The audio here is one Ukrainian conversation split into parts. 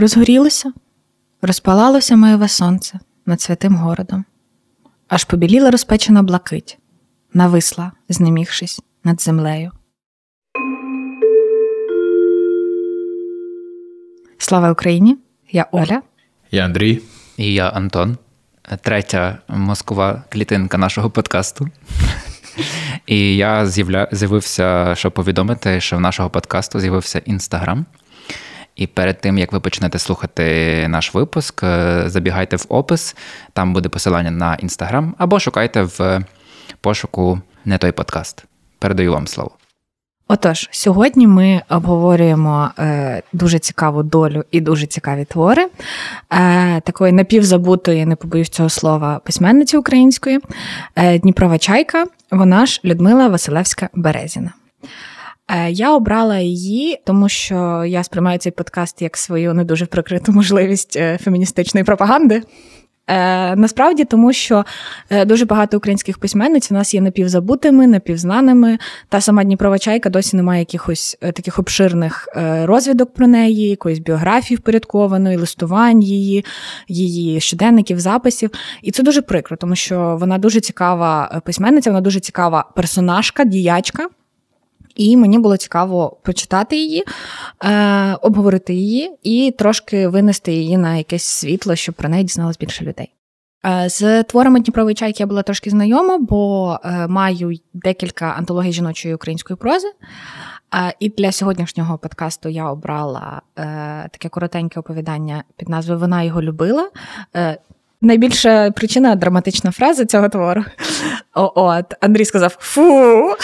Розгорілося, розпалалося моєве сонце над святим городом, аж побіліла розпечена блакить, нависла, знемігшись над землею. Слава Україні! Я Оля. Я Андрій. І я Антон, третя мозкова клітинка нашого подкасту. І я з'явився, щоб повідомити, що в нашого подкасту з'явився інстаграм. І перед тим, як ви почнете слухати наш випуск, е, забігайте в опис, там буде посилання на інстаграм, або шукайте в пошуку не той подкаст. Передаю вам слово. Отож, сьогодні ми обговорюємо е, дуже цікаву долю і дуже цікаві твори е, такої напівзабутої, не побоюсь цього слова, письменниці української е, Дніпрова Чайка, вона ж Людмила Василевська Березіна. Е, я обрала її, тому що я сприймаю цей подкаст як свою не дуже прикриту можливість е, феміністичної пропаганди. Е, Насправді, тому що дуже багато українських письменниць у нас є напівзабутими, напівзнаними. Та сама Дніпрова Чайка досі немає якихось таких обширних розвідок про неї, якоїсь біографії впорядкованої, листувань її, її щоденників, записів. І це дуже прикро, тому що вона дуже цікава письменниця, вона дуже цікава персонажка, діячка. І мені було цікаво почитати її, е, обговорити її і трошки винести її на якесь світло, щоб про неї дізналось більше людей. Е, з творами Дніпрової чайки я була трошки знайома, бо е, маю декілька антологій жіночої української прози. Е, і для сьогоднішнього подкасту я обрала таке коротеньке оповідання під назвою Вона його любила. Найбільша причина драматична фраза цього твору. От Андрій сказав: Фу.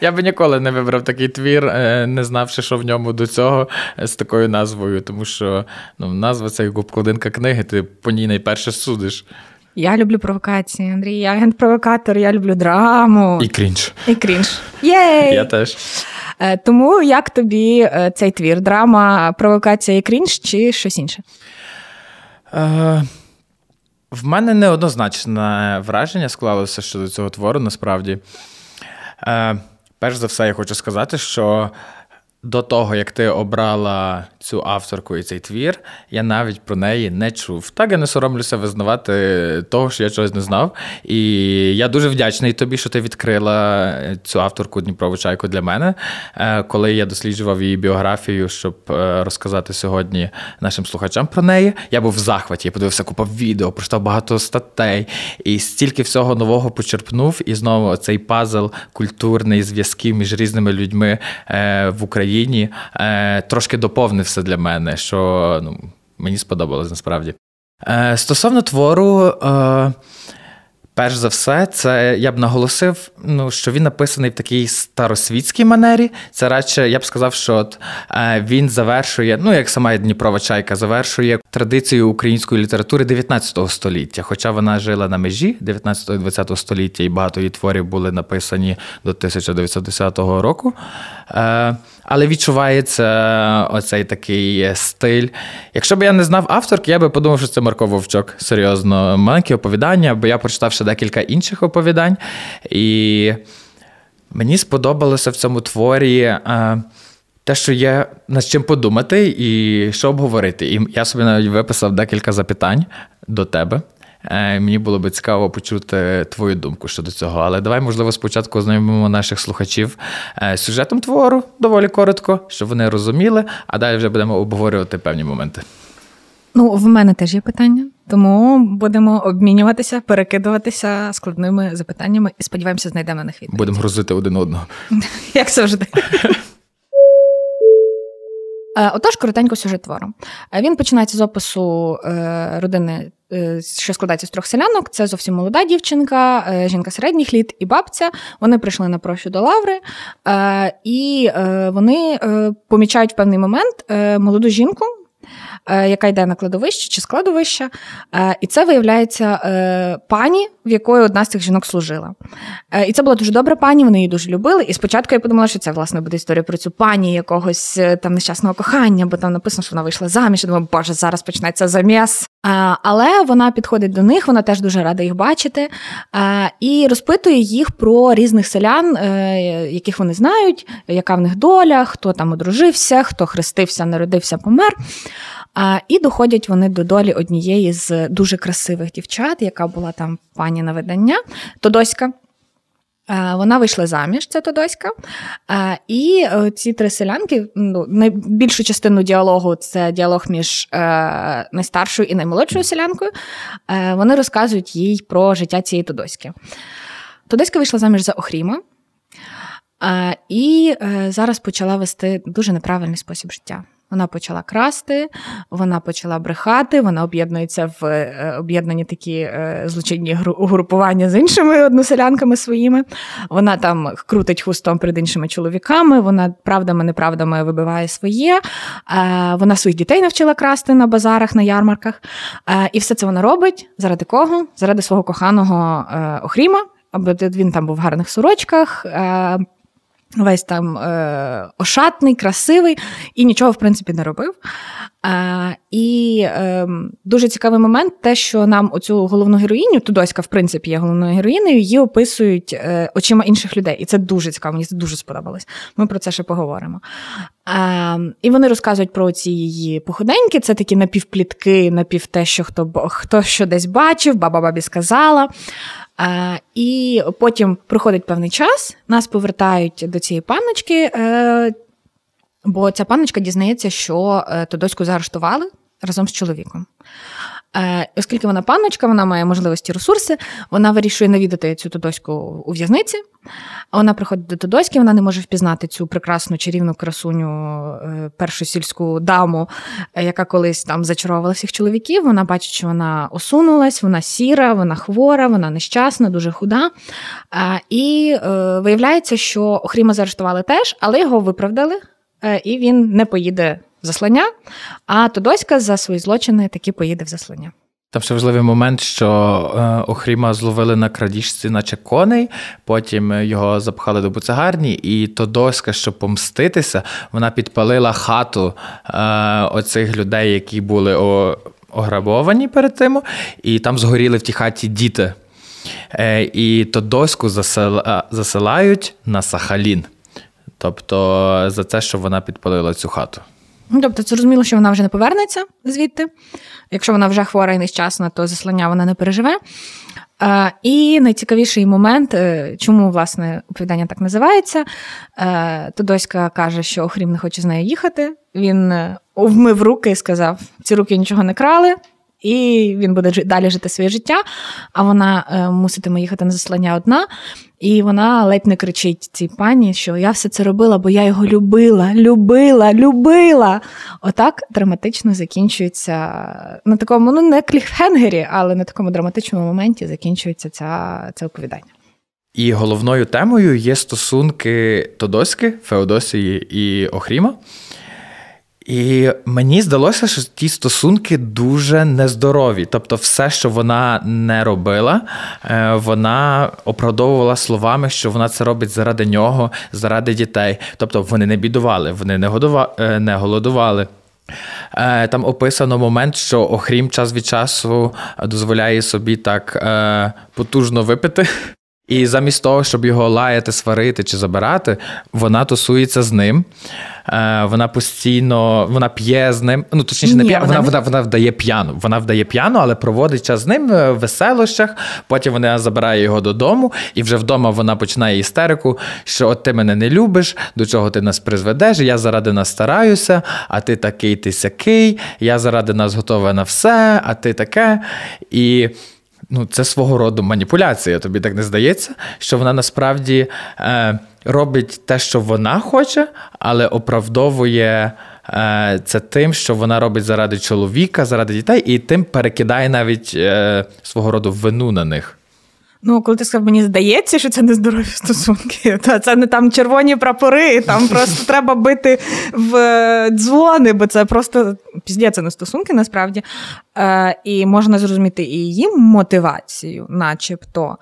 Я би ніколи не вибрав такий твір, е, не знавши, що в ньому до цього е, з такою назвою, тому що ну, назва це як обкладинка книги, ти по ній найперше судиш. Я люблю провокації, Андрій, я агент-провокатор, я люблю драму. І крінж. І крінж. Єй! Я теж. Е, тому як тобі цей твір? Драма, провокація і крінж чи щось інше? Е, В мене неоднозначне враження склалося щодо цього твору, насправді. Е, Перш за все, я хочу сказати, що до того, як ти обрала цю авторку і цей твір, я навіть про неї не чув. Так я не соромлюся визнавати того, що я чогось не знав. І я дуже вдячний тобі, що ти відкрила цю авторку Дніпрову чайку для мене, е, коли я досліджував її біографію, щоб е, розказати сьогодні нашим слухачам про неї. Я був в захваті, я подивився купа відео, прочитав багато статей і стільки всього нового почерпнув. І знову цей пазл культурний зв'язків між різними людьми е, в Україні трошки доповнив все для мене, що ну, мені сподобалось насправді. Е, Стосовно твору, е, перш за все, це я б наголосив, ну, що він написаний в такій старосвітській манері. Це радше, я б сказав, що от, е, він завершує, ну як сама Дніпрова чайка, завершує традицію української літератури 19 століття. Хоча вона жила на межі 19-20 століття, і багато її творів були написані до 1910 року. Е, але відчувається оцей такий стиль. Якщо б я не знав авторки, я би подумав, що це Марко Вовчок. Серйозно, маленькі оповідання, бо я прочитав ще декілька інших оповідань. І мені сподобалося в цьому творі. Е, те, що є над чим подумати і що обговорити. І я собі навіть виписав декілька запитань до тебе. Е, мені було би цікаво почути твою думку щодо цього. Але давай, можливо, спочатку ознайомимо наших слухачів е, сюжетом твору доволі коротко, щоб вони розуміли, а далі вже будемо обговорювати певні моменти. Ну, в мене теж є питання, тому будемо обмінюватися, перекидуватися складними запитаннями і сподіваємося, знайдемо на них відповідь. Будемо грузити один одного. Як завжди. Е, отож, коротенько сюжет твору. Він починається з опису родини Е, що складається з трьох селянок. Це зовсім молода дівчинка, е, жінка середніх літ і бабця. Вони прийшли на прощу до лаври, е, і вони помічають в певний момент молоду жінку. Яка йде на кладовище чи складовище, і це виявляється пані, в якої одна з цих жінок служила. І це була дуже добра пані, вони її дуже любили. І спочатку я подумала, що це власне буде історія про цю пані якогось там нещасного кохання, бо там написано, що вона вийшла заміж. Я думаю, боже, зараз почнеться заміс. Але вона підходить до них, вона теж дуже рада їх бачити, і розпитує їх про різних селян, е, яких вони знають, яка в них доля, хто там одружився, хто хрестився, народився, помер. І доходять вони до долі однієї з дуже красивих дівчат, яка була там пані на видання, Тодоська. Е, вона вийшла заміж, ця Тодоська. Е, і е, ці три селянки, ну, найбільшу частину діалогу це діалог між найстаршою і наймолодшою селянкою. Вони розказують їй про життя цієї Тодоськи. Тодоська вийшла заміж за Охріма. І зараз почала вести дуже неправильний спосіб життя. Вона почала красти, вона почала брехати, вона об'єднується в е, об'єднані такі е, злочинні угрупування з іншими односелянками своїми. Вона там крутить хустом перед іншими чоловіками, вона правдами, неправдами вибиває своє. Е, вона своїх дітей навчила красти на базарах, на ярмарках. І все це вона робить заради кого? Заради свого коханого Охріма, аби він там був в гарних сорочках. Весь там е, ошатний, красивий і нічого, в принципі, не робив. Е, і е, дуже цікавий момент, те, що нам оцю головну героїню, Тудоська, в принципі, є головною героїнею, її описують е, очима інших людей. І це дуже цікаво, мені це дуже сподобалось. Ми про це ще поговоримо. І вони розказують про ці її походеньки. Це такі напівплітки, напів те, що хто хто що десь бачив, баба бабі сказала. І потім проходить певний час, нас повертають до цієї панночки, е, бо ця панночка дізнається, що е, Тодоську заарештували разом з чоловіком. Оскільки вона панночка, вона має можливості ресурси, вона вирішує навідати цю Тодоську у в'язниці. Вона приходить до Тодоськи, вона не може впізнати цю прекрасну чарівну красуню, е, першу сільську даму, е, яка колись там зачаровувала всіх чоловіків. Вона бачить, що вона осунулась, вона сіра, вона хвора, вона нещасна, дуже худа. І е, виявляється, що Охріма заарештували теж, але його виправдали, і він не поїде заслання. А Тодоська за свої злочини таки поїде в заслання. Там ще важливий момент, що е, Охріма зловили на крадіжці, наче коней, потім його запхали до буцегарні, і Тодоська, щоб помститися, вона підпалила хату е, оцих людей, які були ограбовані перед тим, і там згоріли в тій хаті діти. Е, і Тодоську засилають на Сахалін. Тобто за те, що вона підпалила цю хату. Ну, тобто, зрозуміло, що вона вже не повернеться звідти. Якщо вона вже хвора і нещасна, то заслання вона не переживе. Е, і найцікавіший момент, е, чому власне оповідання так називається, е, Тодоська каже, що Охрім не хоче з нею їхати. Він вмив руки і сказав: ці руки нічого не крали і він буде далі жити своє життя, а вона е, муситиме їхати на заслання одна. І вона ледь не кричить цій пані, що я все це робила, бо я його любила, любила, любила. Отак драматично закінчується на такому, ну не кліфхенгері, але на такому драматичному моменті закінчується ця, це оповідання. І головною темою є стосунки Тодоськи, Феодосії і Охріма. І мені здалося, що ті стосунки дуже нездорові. Тобто, все, що вона не робила, е, вона оправдовувала словами, що вона це робить заради нього, заради дітей. Тобто вони не бідували, вони не годува... Е, не голодували. Е, там описано момент, що Охрім час від часу дозволяє собі так потужно випити. І замість того, щоб його лаяти, сварити чи забирати, вона тусується з ним. Е, вона постійно вона п'є з ним. Ну точніше, не п'є, вона, вона, вона, вона вдає п'яну. Вона вдає п'яну, але проводить час з ним в веселощах. Потім вона забирає його додому, і вже вдома вона починає істерику, що от ти мене не любиш, до чого ти нас призведеш. Я заради нас стараюся, а ти такий, ти сякий, я заради нас готова на все, а ти таке. І ну, це свого роду маніпуляція. Тобі так не здається, що вона насправді е, робить те, що вона хоче, але оправдовує. Е, це тим, що вона робить заради чоловіка, заради дітей, і тим перекидає навіть е, свого роду вину на них. Ну, коли ти сказав, мені здається, що це не здорові стосунки, то це не там червоні прапори, там просто треба бити в е, дзвони, бо це просто піздє, це не стосунки насправді. Е, І можна зрозуміти і її мотивацію, начебто.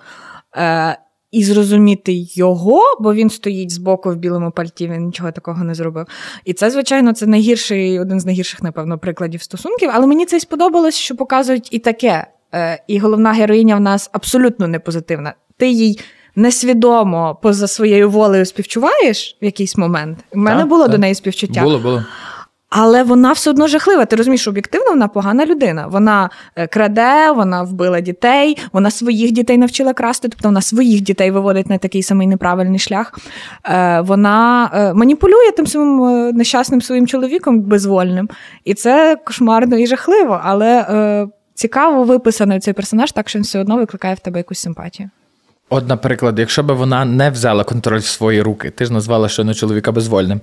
Е, і зрозуміти його, бо він стоїть збоку в білому пальті, він нічого такого не зробив. І це, звичайно, це найгірший, один з найгірших, напевно, прикладів стосунків. Але мені це й сподобалось, що показують і таке. Е, і головна героїня в нас абсолютно не позитивна. Ти їй. Несвідомо поза своєю волею співчуваєш в якийсь момент. У мене так, було так. до неї співчуття. Було, було. Але вона все одно жахлива. Ти розумієш, об'єктивно вона погана людина. Вона е, краде, вона вбила дітей, вона своїх дітей навчила красти, тобто вона своїх дітей виводить на такий самий неправильний шлях. Е, вона маніпулює тим своїм нещасним своїм чоловіком безвольним. І це кошмарно і жахливо. Але цікаво виписаний цей персонаж, так що він все одно викликає в тебе якусь симпатію. От, наприклад, якщо б вона не взяла контроль в свої руки, ти ж назвала щойно чоловіка безвольним.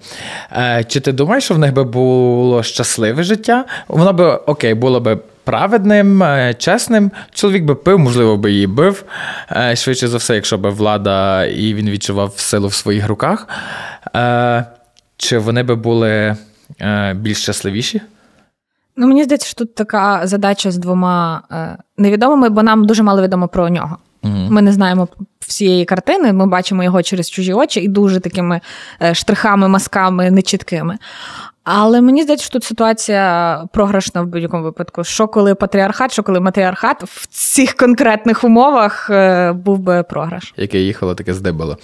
Е, Чи ти думаєш, що в них би було щасливе життя? Воно би окей, було би праведним, е, чесним. Чоловік би пив, можливо, би її бив. Е, швидше за все, якщо б влада і він відчував силу в своїх руках. Е, Чи вони би були е, більш щасливіші? Ну, мені здається, що тут така задача з двома е, невідомими, бо нам дуже мало відомо про нього. Mm-hmm. Ми не знаємо всієї картини, ми бачимо його через чужі очі і дуже такими е, штрихами, масками нечіткими. Але мені здається, що тут ситуація програшна в будь-якому випадку. Що коли патріархат, що коли матріархат в цих конкретних умовах е, був би програш. Яке їхало, таке здибало.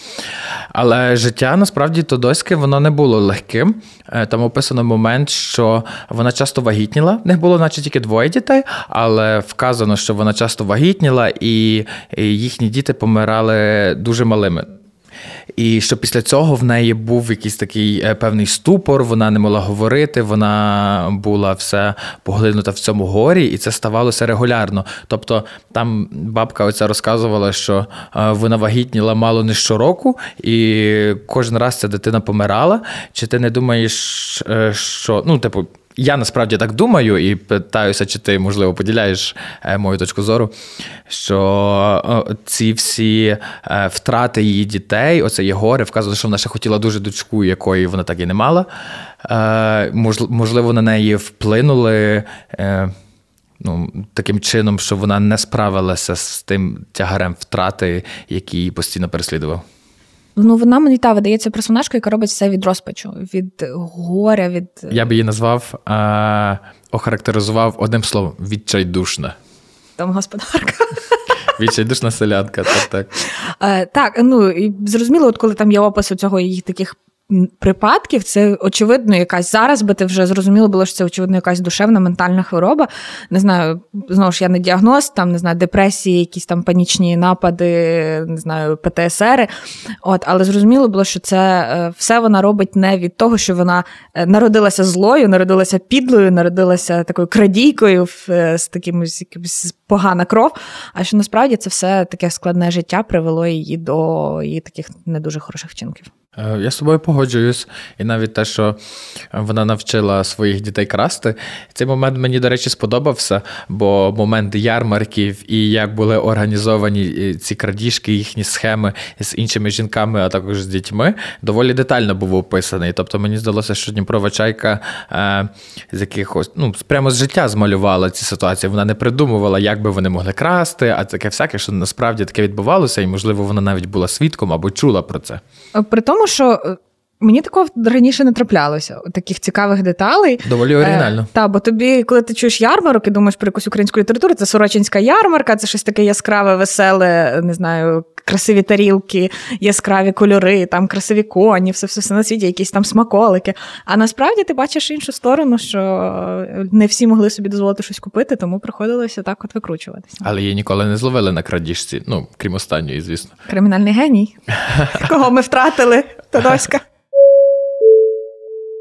Але життя насправді Тодоське воно не було легким. Е, там описано момент, що вона часто вагітніла. В них було, наче тільки двоє дітей, але вказано, що вона часто вагітніла, і їхні діти помирали дуже малими. І що після цього в неї був якийсь такий е, певний ступор, вона не могла говорити, вона була все поглинута в цьому горі, і це ставалося регулярно. Тобто там бабка оця розказувала, що е, вона вагітніла мало не щороку, і кожен раз ця дитина помирала. Чи ти не думаєш, е, що ну, типу, я насправді так думаю і питаюся, чи ти, можливо, поділяєш е, мою точку зору, що ці всі е, втрати її дітей, оце є горе, вказує, що вона ще хотіла дуже дочку, якої вона так і не мала. Е, можливо, на неї вплинули. Ну, Таким чином, що вона не справилася з тим тягарем втрати, який її постійно переслідував. Ну, вона мені та видається персонажкою, яка робить все від розпачу, від горя, від. Я би її назвав, а, охарактеризував одним словом відчайдушна. Домогосподарка. Відчайдушна селянка, так, так. Е, так, ну і зрозуміло, от коли там є опис цього їх таких припадків це очевидно якась зараз, би ти вже зрозуміло було, що це очевидно якась душевна ментальна хвороба. Не знаю, знову ж я не діагноз, там не знаю, депресії, якісь там панічні напади, не знаю, ПТСР. От, але зрозуміло було, що це е, все вона робить не від того, що вона е, народилася злою, народилася підлою, народилася такою крадійкою е, з таким якимось погана кров. А що насправді це все таке складне життя привело її до її таких не дуже хороших вчинків. Е, я з тобою погоджуюсь, і навіть те, що вона навчила своїх дітей красти. Цей момент мені, до речі, сподобався, бо момент ярмарків і як були організовані ці крадіжки, їхні схеми з іншими жінками, а також з дітьми, доволі детально був описаний. Тобто мені здалося, що Дніпрова чайка е, з якихось ну, прямо з життя змалювала ці ситуації. Вона не придумувала, як би вони могли красти, а таке всяке, що насправді таке відбувалося, і можливо вона навіть була свідком або чула про це. При тому, що е, Мені такого раніше не траплялося, таких цікавих деталей. Доволі оригінально. Е, та, бо тобі, коли ти чуєш ярмарок і думаєш про якусь українську літературу, це Сорочинська ярмарка, це щось таке яскраве, веселе, не знаю, красиві тарілки, яскраві кольори, там красиві коні, все все, все на світі, якісь там смаколики. А насправді ти бачиш іншу сторону, що не всі могли собі дозволити щось купити, тому приходилося так от викручуватися. Але її ніколи не зловили на крадіжці, ну крім останньої, звісно. Кримінальний геній, кого ми втратили, Тодоська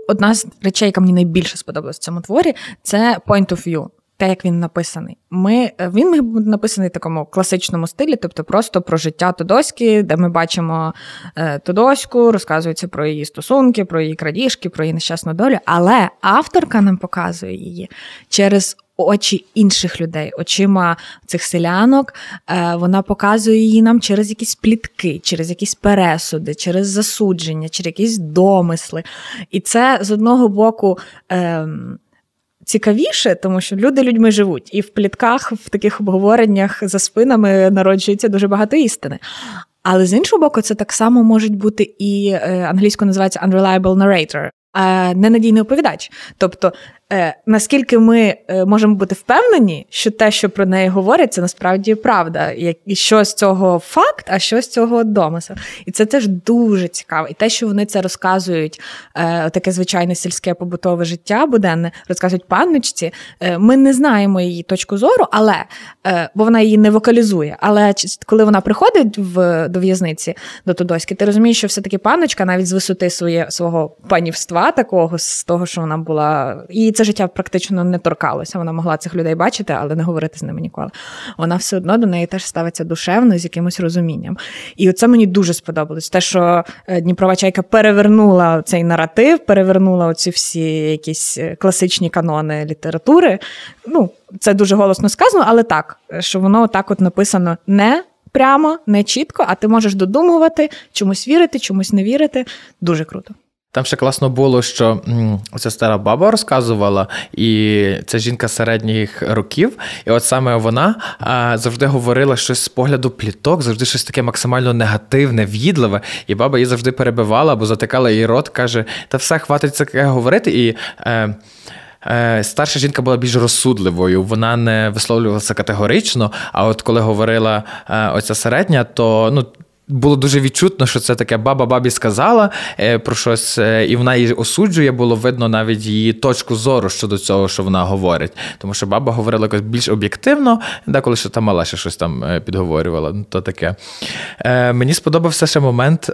одна з речей, яка мені найбільше сподобалась в цьому творі, це point of view. Те, як він написаний. Ми, Він міг бути написаний в такому класичному стилі, тобто просто про життя Тодоськи, де ми бачимо е, Тодоську, розказується про її стосунки, про її крадіжки, про її нещасну долю. Але авторка нам показує її через очі інших людей, очима цих селянок. Е, вона показує її нам через якісь плітки, через якісь пересуди, через засудження, через якісь домисли. І це з одного боку. Ем, цікавіше, тому що люди людьми живуть, і в плітках, в таких обговореннях за спинами народжується дуже багато істини. Але з іншого боку, це так само можуть бути і е, англійською називається unreliable narrator, ненадійний оповідач. Тобто Е, Наскільки ми е, можемо бути впевнені, що те, що про неї говорять, це насправді правда, і що з цього факт, а що з цього домисел. І це теж дуже цікаво. І те, що вони це розказують, е, таке звичайне сільське побутове життя буденне, розказують панночці. Е, ми не знаємо її точку зору, але бо вона її не вокалізує. Але коли вона приходить в до в'язниці до Тодоськи, ти розумієш, що все-таки панночка навіть з висоти своє свого панівства, такого з того, що вона була і це життя практично не торкалося. Вона могла цих людей бачити, але не говорити з ними ніколи. Вона все одно до неї теж ставиться душевно з якимось розумінням. І оце мені дуже сподобалось. Те, що е, Дніпрова чайка перевернула цей наратив, перевернула оці всі якісь е, класичні канони літератури. Ну, це дуже голосно сказано, але так, що воно так от написано не. Прямо, не чітко, а ти можеш додумувати, чомусь вірити, чомусь не вірити. Дуже круто. Там ще класно було, що ця стара баба розказувала, і це жінка середніх років. І от саме вона а, завжди говорила щось з погляду пліток, завжди щось таке максимально негативне, в'їдливе. І баба її завжди перебивала, або затикала її рот, каже: Та все, хватить це говорити. І е, е, старша жінка була більш розсудливою, вона не висловлювалася категорично. А от коли говорила е, оця середня, то ну було дуже відчутно, що це таке баба бабі сказала е, про щось, е, і вона її осуджує, було видно навіть її точку зору щодо цього, що вона говорить. Тому що баба говорила якось більш об'єктивно, деколи що та мала ще щось там е, підговорювала. Ну, то таке. Мені сподобався ще момент,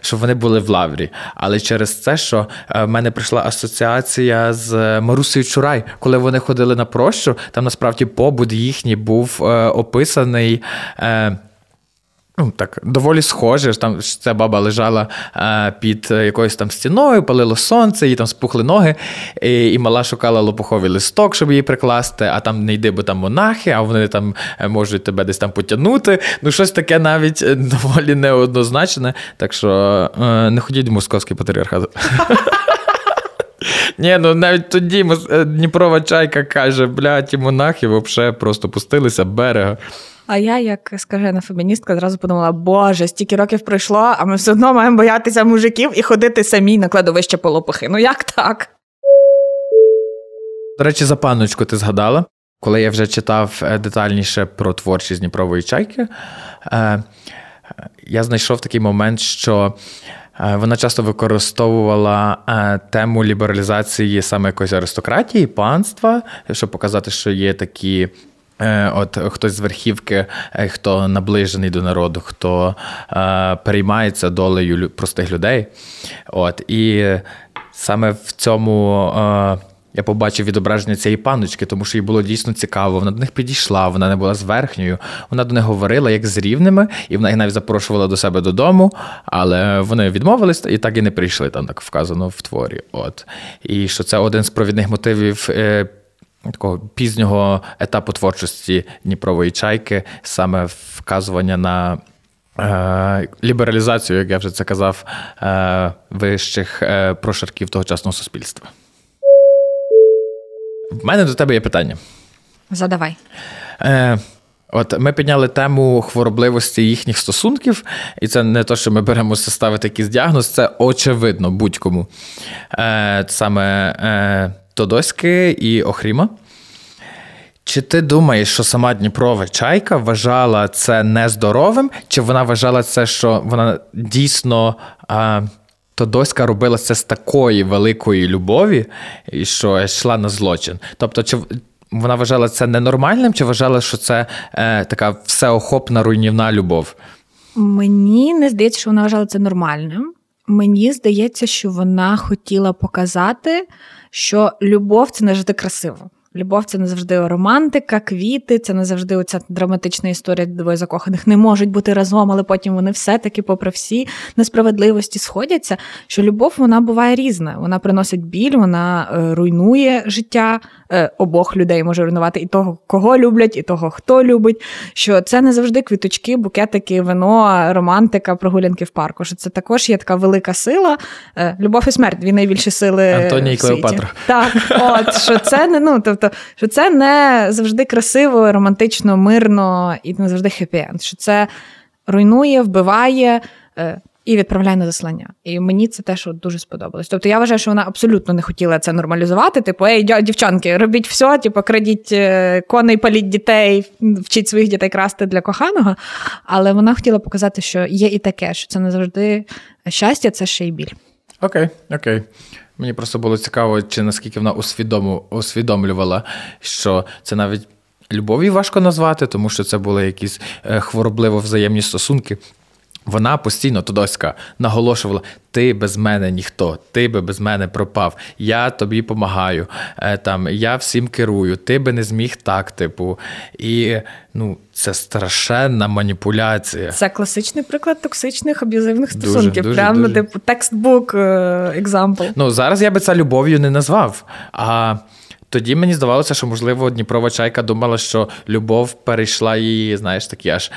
що вони були в лаврі. Але через це, що в мене прийшла асоціація з Марусею Чурай, коли вони ходили на прощу, там насправді побут їхній був описаний ну, так, доволі схоже. Там ця баба лежала а, під якоюсь там стіною, палило сонце, їй там спухли ноги, і, і мала шукала лопуховий листок, щоб її прикласти, а там не йди, бо там монахи, а вони там е, можуть тебе десь там потягнути. Ну, щось таке навіть е, доволі неоднозначне. Так що е, не ходіть в московський патріархат. Ні, ну навіть тоді Дніпрова чайка каже, бля, ті монахи взагалі просто пустилися берега. А я, як скажена феміністка, зразу подумала, боже, стільки років пройшло, а ми все одно маємо боятися мужиків і ходити самі на кладовище полопухи. Ну як так? До речі, за панночку ти згадала, коли я вже читав е, детальніше про творчість Дніпрової чайки, е, я знайшов такий момент, що е, вона часто використовувала тему лібералізації саме якоїсь аристократії, панства, щоб показати, що є такі от хтось з верхівки, е, хто наближений до народу, хто е, переймається долею простих людей. От І саме в цьому е, я побачив відображення цієї паночки, тому що їй було дійсно цікаво. Вона до них підійшла, вона не була зверхньою. Вона до них говорила як з рівними, і вона їх навіть запрошувала до себе додому, але вони відмовились і так і не прийшли, там так вказано в творі. От І що це один з провідних мотивів. Е, такого пізнього етапу творчості Дніпрової чайки, саме вказування на е, лібералізацію, як я вже це казав, е, вищих е, прошарків тогочасного суспільства. В мене до тебе є питання. Задавай. Е, От ми підняли тему хворобливості їхніх стосунків, і це не те, що ми беремося ставити якийсь діагноз, це очевидно будь-кому. Е, Саме е, Тодоськи і Охріма. Чи ти думаєш, що сама Дніпрова чайка вважала це нездоровим, чи вона вважала це, що вона дійсно а, Тодоська робила це з такої великої любові, що йшла на злочин? Тобто, чи вона вважала це ненормальним, чи вважала, що це е, така всеохопна руйнівна любов? Мені не здається, що вона вважала це нормальним. Мені здається, що вона хотіла показати, що любов це не завжди красиво. Любов це не завжди романтика, квіти, це не завжди оця драматична історія, де двоє закоханих не можуть бути разом, але потім вони все-таки, попри всі несправедливості, сходяться. Що любов вона буває різна. Вона приносить біль, вона е, руйнує життя е, обох людей, може руйнувати і того, кого люблять, і того, хто любить. Що це не завжди квіточки, букетики, вино, романтика, прогулянки в парку. Що це також є така велика сила. Е, любов і смерть дві найбільші сили. Антонія і Клеопатра. Так, от що це не ну, тобто. Тобто, що це не завжди красиво, романтично, мирно і не завжди хеппі-енд, Що це руйнує, вбиває. Е, і відправляє на заслання. І мені це теж дуже сподобалось. Тобто я вважаю, що вона абсолютно не хотіла це нормалізувати. Типу, ей, дівчанки, робіть все, типу, крадіть е, коней, паліть дітей, вчіть своїх дітей красти для коханого. Але вона хотіла показати, що є і таке, що це не завжди щастя, це ще й біль. Окей, окей. Мені просто було цікаво, чи наскільки вона усвідомлювала, що це навіть любові важко назвати, тому що це були якісь е, хворобливо взаємні стосунки. Вона постійно Тодоська наголошувала: ти без мене ніхто, ти би без мене пропав, я тобі допомагаю, е, там, я всім керую, ти би не зміг так, типу. І ну, це страшенна маніпуляція. Це класичний приклад токсичних аб'юзивних стосунків. Дуже, Прямо, дуже. типу, текстбук екзампл. Ну, зараз я би це любов'ю не назвав. А тоді мені здавалося, що, можливо, Дніпрова чайка думала, що любов перейшла її, знаєш, такі аж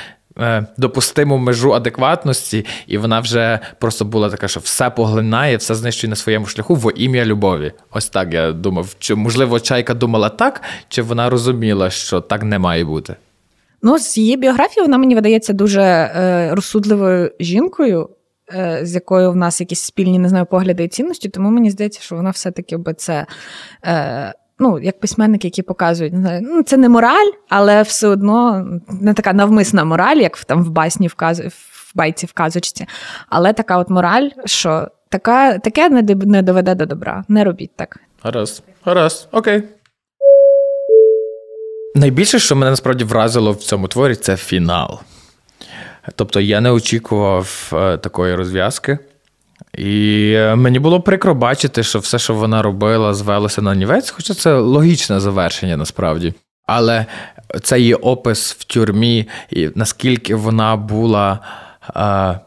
допустиму межу адекватності, і вона вже просто була така, що все поглинає, все знищує на своєму шляху во ім'я любові. Ось так я думав. Чи можливо чайка думала так, чи вона розуміла, що так не має бути? Ну, з її біографії вона мені видається дуже е, розсудливою жінкою. Е, з якою в нас якісь спільні не знаю, погляди і цінності, тому мені здається, що вона все-таки би це е, ну, як письменники, які показують, ну, це не мораль, але все одно не така навмисна мораль, як там в басні вказу, в байці в казочці. Але така от мораль, що така, таке не доведе до добра. Не робіть так. Гаразд, гаразд, окей. Найбільше, що мене насправді вразило в цьому творі, це фінал. Тобто я не очікував е, такої розв'язки. І е, мені було прикро бачити, що все, що вона робила, звелося на нівець, хоча це логічне завершення насправді. Але це її опис в тюрмі, і наскільки вона була е,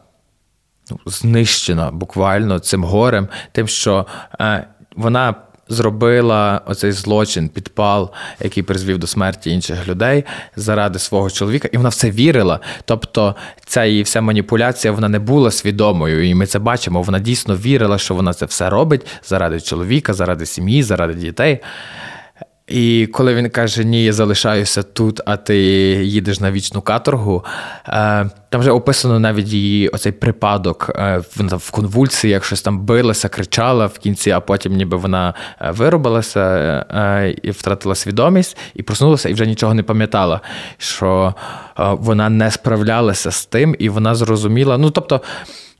ну, знищена буквально цим горем, тим, що е, вона зробила оцей злочин, підпал, який призвів до смерті інших людей заради свого чоловіка, і вона в це вірила. Тобто, ця її вся маніпуляція вона не була свідомою, і ми це бачимо. Вона дійсно вірила, що вона це все робить заради чоловіка, заради сім'ї, заради дітей. І коли він каже, ні, я залишаюся тут, а ти їдеш на вічну каторгу, е, там вже описано навіть її оцей припадок е, в конвульсіях, щось там билася, кричала в кінці, а потім ніби вона е, виробилася і втратила свідомість, і проснулася, і вже нічого не пам'ятала, що вона не справлялася з тим, і вона зрозуміла. Ну, тобто.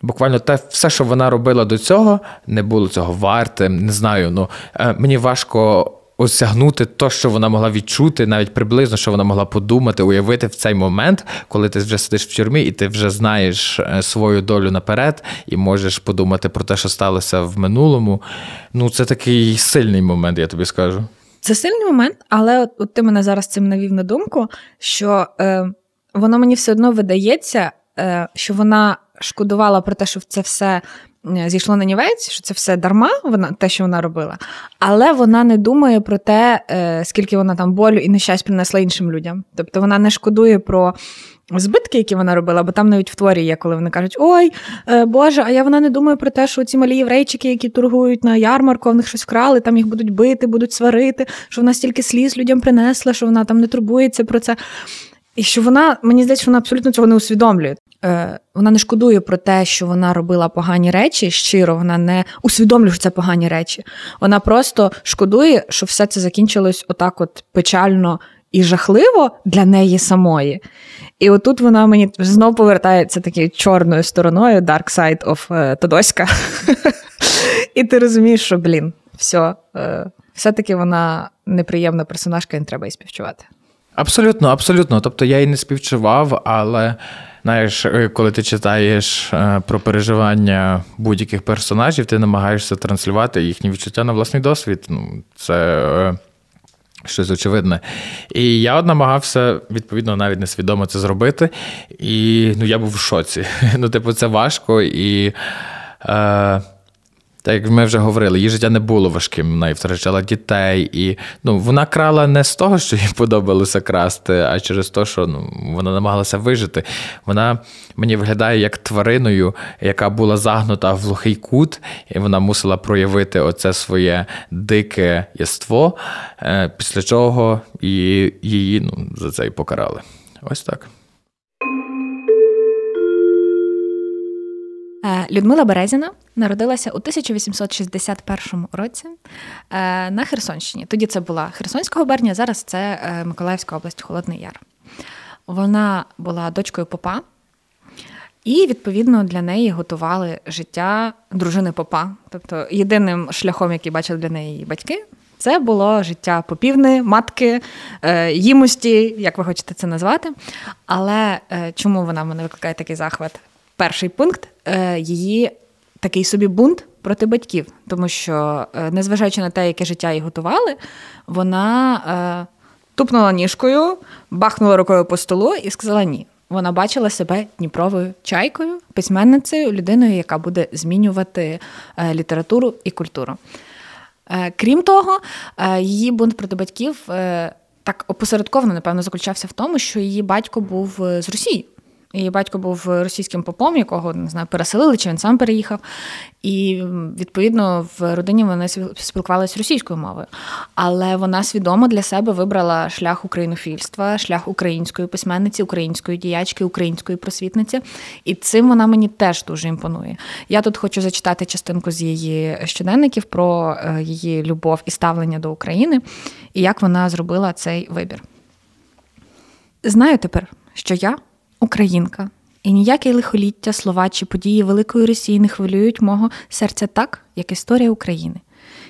Буквально те, все, що вона робила до цього, не було цього вартим. Не знаю. Ну мені важко осягнути те, що вона могла відчути, навіть приблизно, що вона могла подумати, уявити в цей момент, коли ти вже сидиш в тюрмі, і ти вже знаєш е, свою долю наперед, і можеш подумати про те, що сталося в минулому. Ну, це такий сильний момент, я тобі скажу. Це сильний момент, але от, от ти мене зараз цим навів на думку, що е, воно мені все одно видається, е, що вона шкодувала про те, що це все зійшло на нівець, що це все дарма, вона те, що вона робила, але вона не думає про те, е, скільки вона там болю і нещасть принесла іншим людям. Тобто вона не шкодує про. Збитки, які вона робила, бо там навіть в творі є, коли вони кажуть: Ой, е, Боже, а я вона не думаю про те, що ці малі єврейчики, які торгують на ярмарку, в них щось вкрали, там їх будуть бити, будуть сварити, що вона стільки сліз людям принесла, що вона там не турбується про це. І що вона, мені здається, що вона абсолютно цього не усвідомлює. Е, Вона не шкодує про те, що вона робила погані речі. Щиро вона не усвідомлює, що це погані речі. Вона просто шкодує, що все це закінчилось отак, от печально і жахливо для неї самої. І отут вона мені знов повертається такою чорною стороною Dark Side of е, Тодоська. І ти розумієш, що, блін, все, все-таки вона неприємна персонажка, і не треба їй співчувати. Абсолютно, абсолютно. Тобто я її не співчував, але знаєш, е, коли ти читаєш е, про переживання будь-яких персонажів, ти намагаєшся транслювати їхні відчуття на власний досвід. Ну, Це е, щось очевидне. І я от намагався, відповідно, навіть несвідомо це зробити. І ну, я був в шоці. Ну, типу, це важко і. Так як ми вже говорили, її життя не було важким, вона і втрачала дітей, і ну, вона крала не з того, що їй подобалося красти, а через те, що ну, вона намагалася вижити. Вона мені виглядає як твариною, яка була загнута в глухий кут, і вона мусила проявити оце своє дике єство, е, після чого її, її ну, за це і покарали. Ось так. Е, Людмила Березіна народилася у 1861 році е, на Херсонщині. Тоді це була Херсонська губернія, зараз це Миколаївська область, Холодний Яр. Вона була дочкою попа, і, відповідно, для неї готували життя дружини попа. Тобто, єдиним шляхом, який бачили для неї її батьки, це було життя попівни, матки, е, їмості, як ви хочете це назвати. Але е, чому вона мене викликає такий захват? Перший пункт е, її такий собі бунт проти батьків, тому що, незважаючи на те, яке життя їй готували, вона тупнула ніжкою, бахнула рукою по столу і сказала ні. Вона бачила себе Дніпровою чайкою, письменницею, людиною, яка буде змінювати літературу і культуру. Е, крім того, е, її бунт проти батьків е, так опосередковано, напевно, заключався в тому, що її батько був з Росії. Її батько був російським попом, якого не знаю, переселили, чи він сам переїхав. І відповідно в родині вони спілкувалися російською мовою. Але вона свідомо для себе вибрала шлях українофільства, шлях української письменниці, української діячки, української просвітниці. І цим вона мені теж дуже імпонує. Я тут хочу зачитати частинку з її щоденників про е, її любов і ставлення до України і як вона зробила цей вибір. Знаю тепер, що я українка, і ніяке лихоліття, слова чи події Великої Росії не хвилюють мого серця так, як історія України.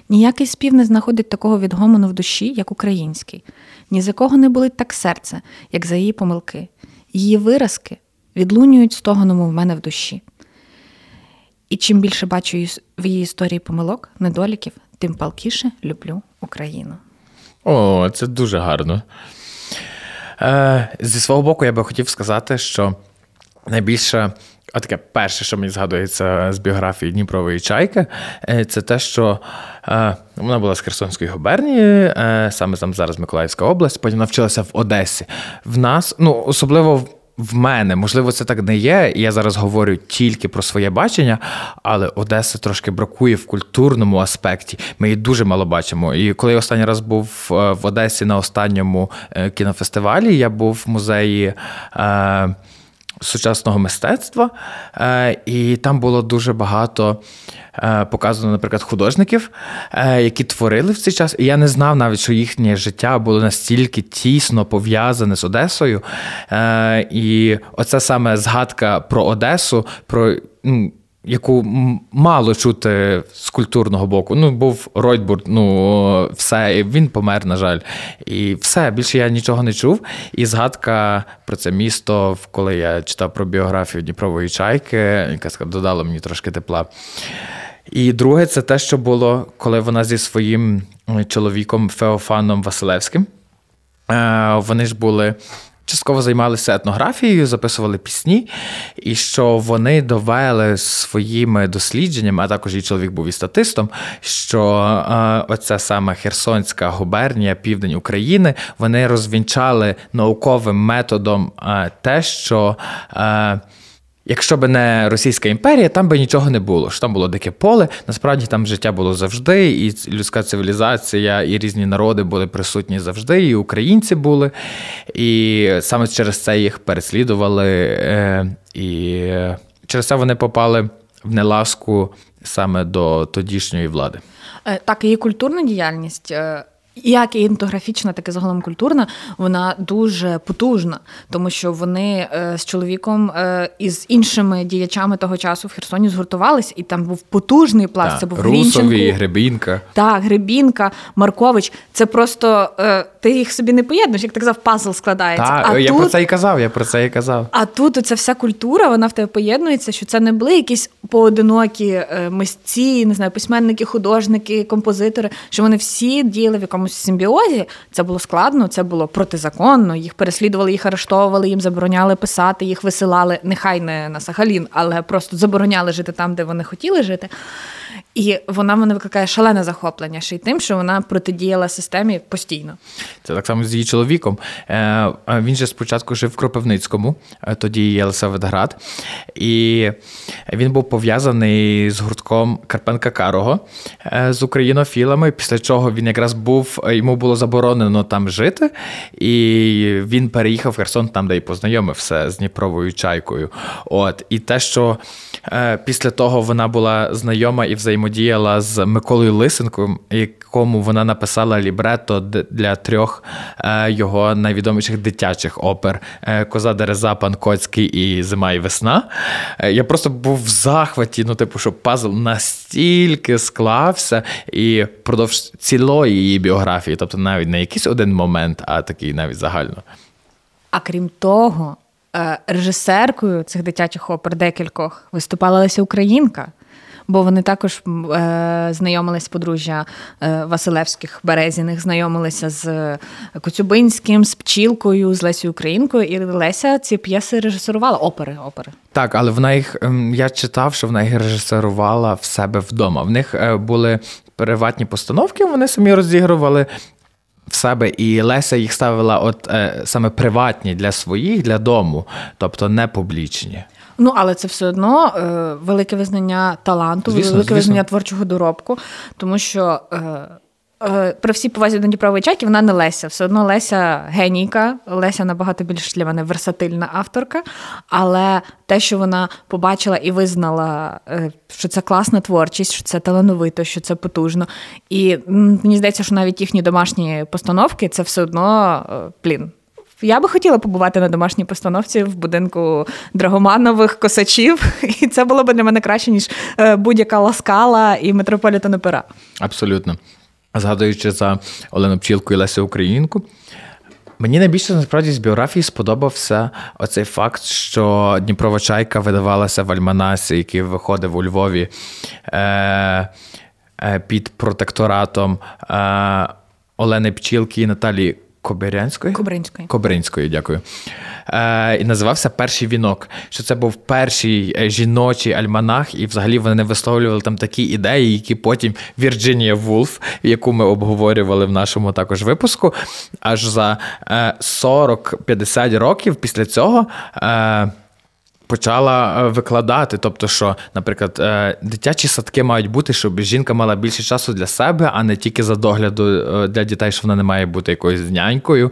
Ніякий спів не знаходить такого відгомону в душі, як український, ні за кого не болить так серце, як за її помилки. Її виразки відлунюють стогоном в мене в душі. І чим більше бачу в її історії помилок, недоліків, тим палкіше люблю Україну. О, це дуже гарно. Е, Зі свого боку, я би хотів сказати, що найбільше. А таке перше, що мені згадується з біографії Дніпрової чайки, е, це те, що е, вона була з Херсонської губернії, саме там зараз Миколаївська область, потім навчилася в Одесі. В нас, ну особливо в мене, можливо, це так не є. Я зараз говорю тільки про своє бачення, але Одеси трошки бракує в культурному аспекті. Ми її дуже мало бачимо. І коли я останній раз був е, в Одесі на останньому е, кінофестивалі, я був в музеї. Е, сучасного мистецтва, е, і там було дуже багато е, показано, наприклад, художників, е, які творили в цей час. І я не знав навіть, що їхнє життя було настільки тісно пов'язане з Одесою. І оце саме згадка про Одесу. про ну, яку мало чути з культурного боку. Ну, був Ройтбург, ну все, він помер, на жаль. І все, більше я нічого не чув. І згадка про це місто, коли я читав про біографію Дніпрової чайки, яка додала мені трошки тепла. І друге, це те, що було, коли вона зі своїм чоловіком Феофаном Василевським. Е, вони ж були частково займалися етнографією, записували пісні, і що вони довели своїми дослідженнями, а також її чоловік був і статистом, що е, оця саме Херсонська губернія, південь України, вони розвінчали науковим методом е, те, що. Е, Якщо б не Російська імперія, там би нічого не було. Що Там було дике поле. Насправді там життя було завжди, і людська цивілізація, і різні народи були присутні завжди, і українці були. І саме через це їх переслідували, е, і через це вони попали в неласку саме до тодішньої влади. Е, так, її культурна діяльність. Як і інтографічна, так і загалом культурна, вона дуже потужна, тому що вони е, з чоловіком е, і з іншими діячами того часу в Херсоні згуртувалися, і там був потужний пласт. Так, це був Русові, Гребінка. Так, Гребінка, Маркович. Це просто е, ти їх собі не поєднуєш, як ти казав, пазл складається. Так, а я тут, про це і казав. Я про це і казав. А тут оця вся культура, вона в тебе поєднується, що це не були якісь поодинокі мисці, не знаю, письменники, художники, композитори, що вони всі діяли в якомусь якомусь симбіозі. Це було складно, це було протизаконно. Їх переслідували, їх арештовували, їм забороняли писати, їх висилали, нехай не на Сахалін, але просто забороняли жити там, де вони хотіли жити. І вона мене викликає шалене захоплення ще й тим, що вона протидіяла системі постійно. Це так само з її чоловіком. Е, він же спочатку жив в Кропивницькому, е, тоді Єлисаветград, і він був пов'язаний з гуртком Карпенка Карого е, з українофілами. Після чого він якраз був, йому було заборонено там жити, і він переїхав в Херсон, там, де й познайомився з Дніпровою чайкою. От і те, що після того вона була знайома і взаємодіяла з Миколою Лисенком, якому вона написала лібрето для трьох е, його найвідоміших дитячих опер: е, Коза Дереза, Пан Коцький і Зима і весна. Я просто був в захваті, ну, типу, що пазл настільки склався і впродовж цілої її біографії, тобто навіть не якийсь один момент, а такий навіть загально. А крім того, Е, режисеркою цих дитячих опер декількох виступала Леся Українка. Бо вони також е, знайомились подружжя е, Василевських Березіних, знайомилися з Коцюбинським, з Пчілкою, з Лесю Українкою, і Леся ці п'єси режисерувала опери. опери. Так, але вона їх ем, я читав, що вона їх режисерувала в себе вдома. В них е, були приватні постановки, вони самі розігрували в себе, і Леся їх ставила от е, саме приватні для своїх, для дому, тобто не публічні. Ну, але це все одно е, велике визнання таланту, звісно, велике звісно. визнання творчого доробку, тому що. Е, при всій повазі до Дніпрової чайки вона не Леся. Все одно Леся генійка, Леся набагато більш для мене версатильна авторка. Але те, що вона побачила і визнала, е, що це класна творчість, що це талановито, що це потужно. І мені здається, що навіть їхні домашні постановки це все одно е, плін. Я би хотіла побувати на домашній постановці в будинку Драгоманових косачів, і це було б для мене краще, ніж будь-яка ласкала і метрополітен опера. Абсолютно згадуючи за Олену Пчілку і Лесю Українку. Мені найбільше насправді з біографії сподобався оцей факт, що Дніпрова чайка видавалася в Альманасі, який виходив у Львові е, е, під протекторатом е, Олени Пчілки і Наталії Кобирянської? Кобринської. Кобринської, дякую. Е, І називався Перший вінок. Що це був перший е, жіночий альманах, і взагалі вони висловлювали там такі ідеї, які потім Вірджинія Вулф, яку ми обговорювали в нашому також випуску, аж за е, 40-50 років після цього. Е, Почала е, викладати, тобто, що, наприклад, е, дитячі садки мають бути, щоб жінка мала більше часу для себе, а не тільки за догляду е, для дітей, що вона не має бути якоюсь нянькою.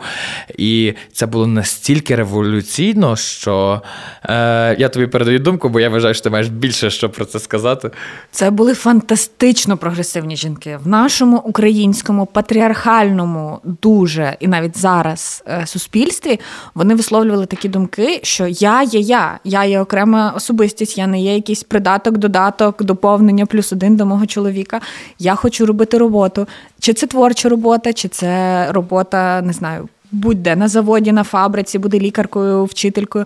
І це було настільки революційно, що е, я тобі передаю думку, бо я вважаю, що ти маєш більше що про це сказати. Це були фантастично прогресивні жінки в нашому українському патріархальному, дуже і навіть зараз суспільстві вони висловлювали такі думки, що я є я. я є окрема особистість, я не є якийсь придаток, додаток, доповнення плюс один до мого чоловіка. Я хочу робити роботу. Чи це творча робота, чи це робота, не знаю, будь-де на заводі, на фабриці, буде лікаркою, вчителькою.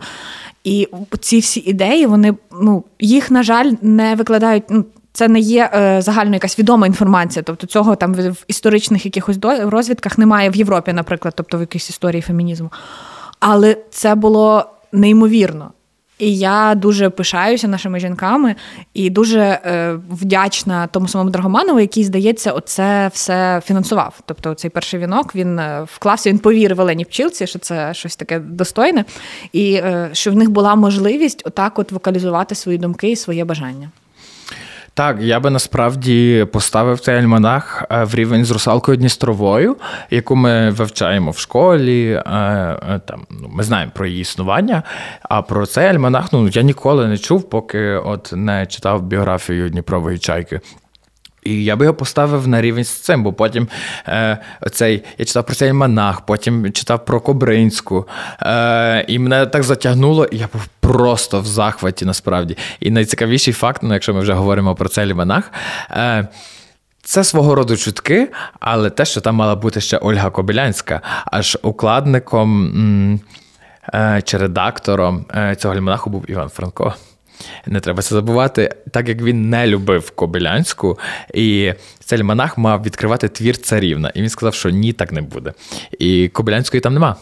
І ці всі ідеї, вони ну, їх, на жаль, не викладають. Ну, це не є е, загально якась відома інформація. Тобто цього там в, історичних якихось розвідках немає в Європі, наприклад, тобто в якійсь історії фемінізму. Але це було неймовірно. І я дуже пишаюся нашими жінками і дуже е, вдячна тому самому Драгоманову, який, здається, оце все фінансував. Тобто, цей перший вінок він е, вклався, він повірив Олені Пчілці, що це щось таке достойне, і е, що в них була можливість отак от вокалізувати свої думки і своє бажання. Так, я би насправді поставив цей альманах е, в рівень з русалкою Дністровою, яку ми вивчаємо в школі. Е, е, там ну, Ми знаємо про її існування. А про цей альманах ну, я ніколи не чув, поки от не читав біографію Дніпрової чайки. І я би його поставив на рівень з цим, бо потім е, оцей, я читав про цей монах, потім читав про Кобринську. Е, І мене так затягнуло, і я був просто в захваті насправді. І найцікавіший факт, ну, якщо ми вже говоримо про цей монах, е, це свого роду чутки, але те, що там мала бути ще Ольга Кобилянська, аж укладником м, е, чи редактором е, цього альманаху був Іван Франко. Не треба це забувати, так як він не любив Кобилянську, і цей монах мав відкривати твір царівна. І він сказав, що ні, так не буде. І Кобилянської там нема.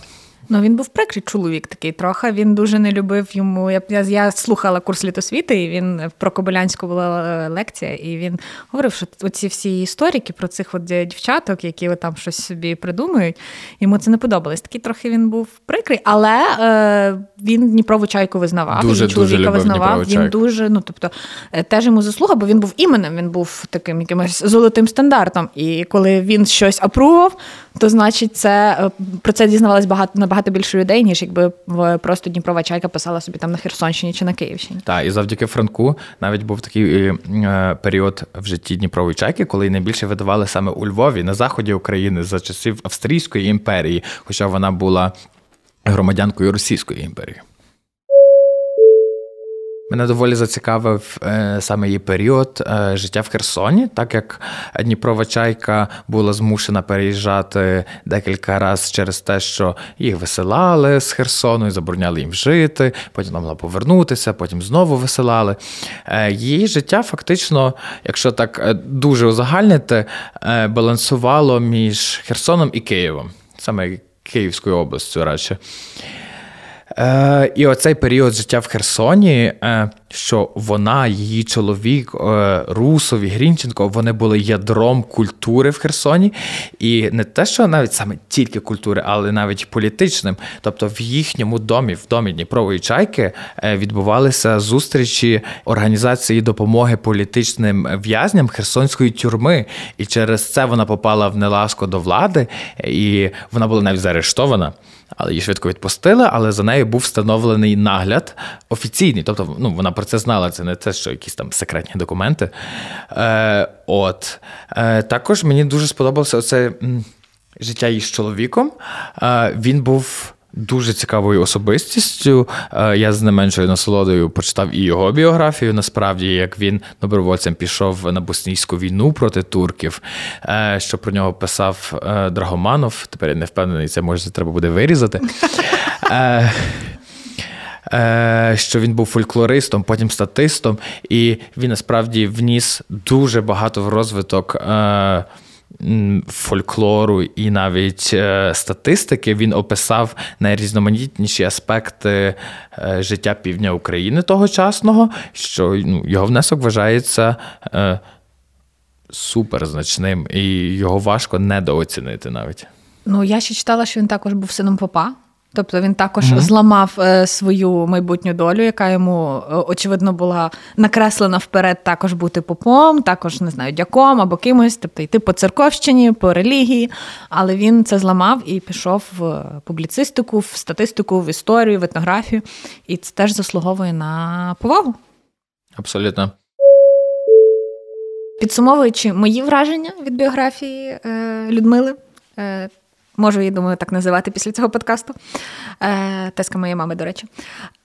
Ну він був прикрий чоловік такий трохи. Він дуже не любив йому. Я я, я слухала курс літосвіти, і він про Кобилянську була е, лекція, і він говорив, що оці всі історики про цих от дівчаток, які там щось собі придумують, йому це не подобалось. Такий трохи він був прикрий, але е, він Дніпрову чайку визнавав. Дуже, він чоловіка дуже визнавав. Він дуже, ну тобто, е, теж йому заслуга, бо він був іменем, він був таким якимось золотим стандартом. І коли він щось апрував, то значить це е, про це дізнавалось багато набагато більше людей, ніж якби просто Дніпрова чайка писала собі там на Херсонщині чи на Київщині. Так, і завдяки Франку навіть був такий е, період в житті Дніпрової чайки, коли найбільше видавали саме у Львові на заході України за часів Австрійської імперії, хоча вона була громадянкою Російської імперії. Мене доволі зацікавив е, саме її період е, життя в Херсоні, так як Дніпрова чайка була змушена переїжджати декілька разів через те, що їх висилали з Херсону і забороняли їм жити, потім вона могла повернутися, потім знову висилали. Е, її життя фактично, якщо так дуже узагальнити, балансувало між Херсоном і Києвом, саме Київською областю радше. Е, І оцей період життя в Херсоні, е, що вона, її чоловік, е, Русов і Грінченко, вони були ядром культури в Херсоні. І не те, що навіть саме тільки культури, але навіть політичним. Тобто в їхньому домі, в домі Дніпрової чайки, е, відбувалися зустрічі організації допомоги політичним в'язням Херсонської тюрми. І через це вона попала в неласку до влади, і вона була навіть заарештована її швидко відпустили, але за нею був встановлений нагляд офіційний. Тобто, ну, вона про це знала, це не те, що якісь там секретні документи. Е, От. Е, Також мені дуже сподобалося оце життя її з чоловіком. Е, Він був дуже цікавою особистістю. Е, я з не меншою насолодою почитав і його біографію. Насправді, як він добровольцем пішов на боснійську війну проти турків, е, що про нього писав е, Драгоманов. Тепер я не впевнений, це може треба буде вирізати. Що він був фольклористом, потім статистом, і він насправді вніс дуже багато в розвиток фольклору і навіть е, статистики він описав найрізноманітніші аспекти е, життя півдня України тогочасного, що ну, його внесок вважається е, суперзначним, і його важко недооцінити навіть. Ну, я ще читала, що він також був сином попа. Тобто він також mm-hmm. зламав е, свою майбутню долю, яка йому е, очевидно була накреслена вперед, також бути попом, також не знаю, дяком або кимось, тобто йти по церковщині, по релігії. Але він це зламав і пішов в публіцистику, в статистику, в історію, в етнографію. І це теж заслуговує на повагу. Абсолютно. Підсумовуючи мої враження від біографії е, Людмили. Можу я думаю, так називати після цього подкасту. Е, Теска моєї мами, до речі.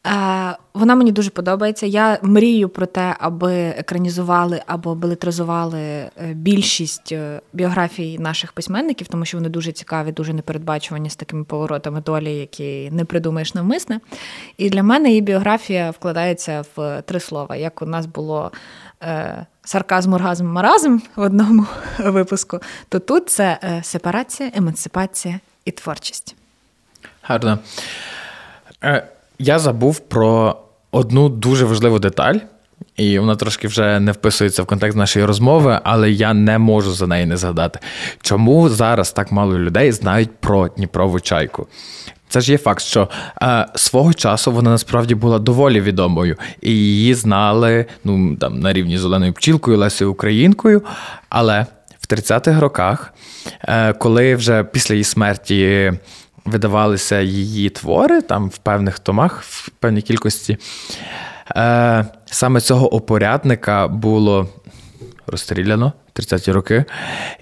Е, Вона мені дуже подобається. Я мрію про те, аби екранізували або белетризували е, більшість е, біографій наших письменників, тому що вони дуже цікаві, дуже непередбачувані з такими поворотами долі, які не придумаєш навмисне. І для мене її біографія вкладається в три слова. Як у нас було. Сарказм, оргазм, маразм в одному випуску, то тут це сепарація, емансипація і творчість. Гарно. Я забув про одну дуже важливу деталь. І вона трошки вже не вписується в контекст нашої розмови, але я не можу за неї не згадати. Чому зараз так мало людей знають про Дніпрову чайку? Це ж є факт, що е, свого часу вона насправді була доволі відомою, і її знали ну там на рівні зеленою пчілкою, Лесею Українкою. Але в 30-х роках, е, коли вже після її смерті видавалися її твори, там в певних томах, в певній кількості, е, саме цього опорядника було розстріляно 30-ті роки.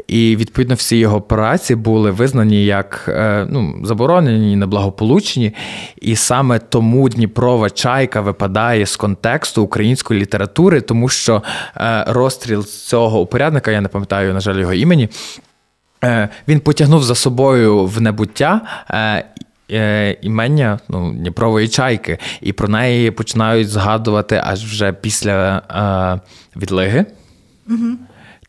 І відповідно всі його праці були визнані як е, ну, заборонені, неблагополучні. І саме тому Дніпрова чайка випадає з контексту української літератури, тому що е, розстріл цього упорядника, я не пам'ятаю, на жаль, його імені. Е, він потягнув за собою в небуття імення ну, Дніпрової чайки, і про неї починають згадувати аж вже після відлиги. Угу.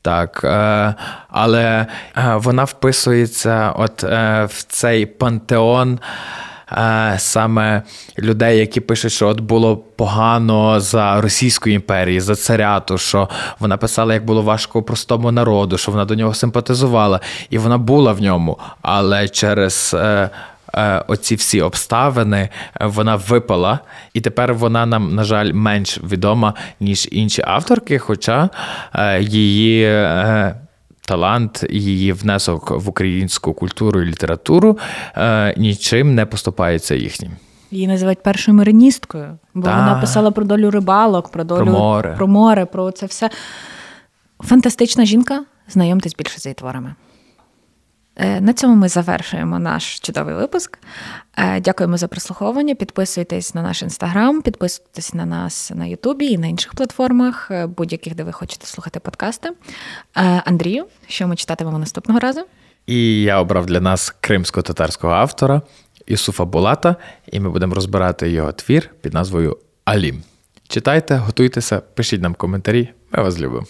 Так, е, але е, вона вписується от е, в цей пантеон саме людей, які пишуть, що от було погано за Російської імперії, за царяту, що вона писала, як було важко простому народу, що вона до нього симпатизувала, і вона була в ньому, але через Е, оці всі обставини е, вона випала, і тепер вона нам, на жаль, менш відома, ніж інші авторки, хоча е, її талант і її внесок в українську культуру і літературу е, нічим не поступається їхнім. Її називають першою мариністкою, бо Та. вона писала про долю рибалок, про долю Про море. про море, про це все. Фантастична жінка. Знайомтесь більше з її творами. Е, На цьому ми завершуємо наш чудовий випуск. Е, Дякуємо за прослуховування. Підписуйтесь на наш інстаграм, підписуйтесь на нас на Ютубі і на інших платформах, е, будь-яких, де ви хочете слухати подкасти. Андрію, що ми читатимемо наступного разу? І я обрав для нас кримсько-татарського автора Ісуфа Булата, і ми будемо розбирати його твір під назвою Алім. Читайте, готуйтеся, пишіть нам коментарі. Ми вас любимо.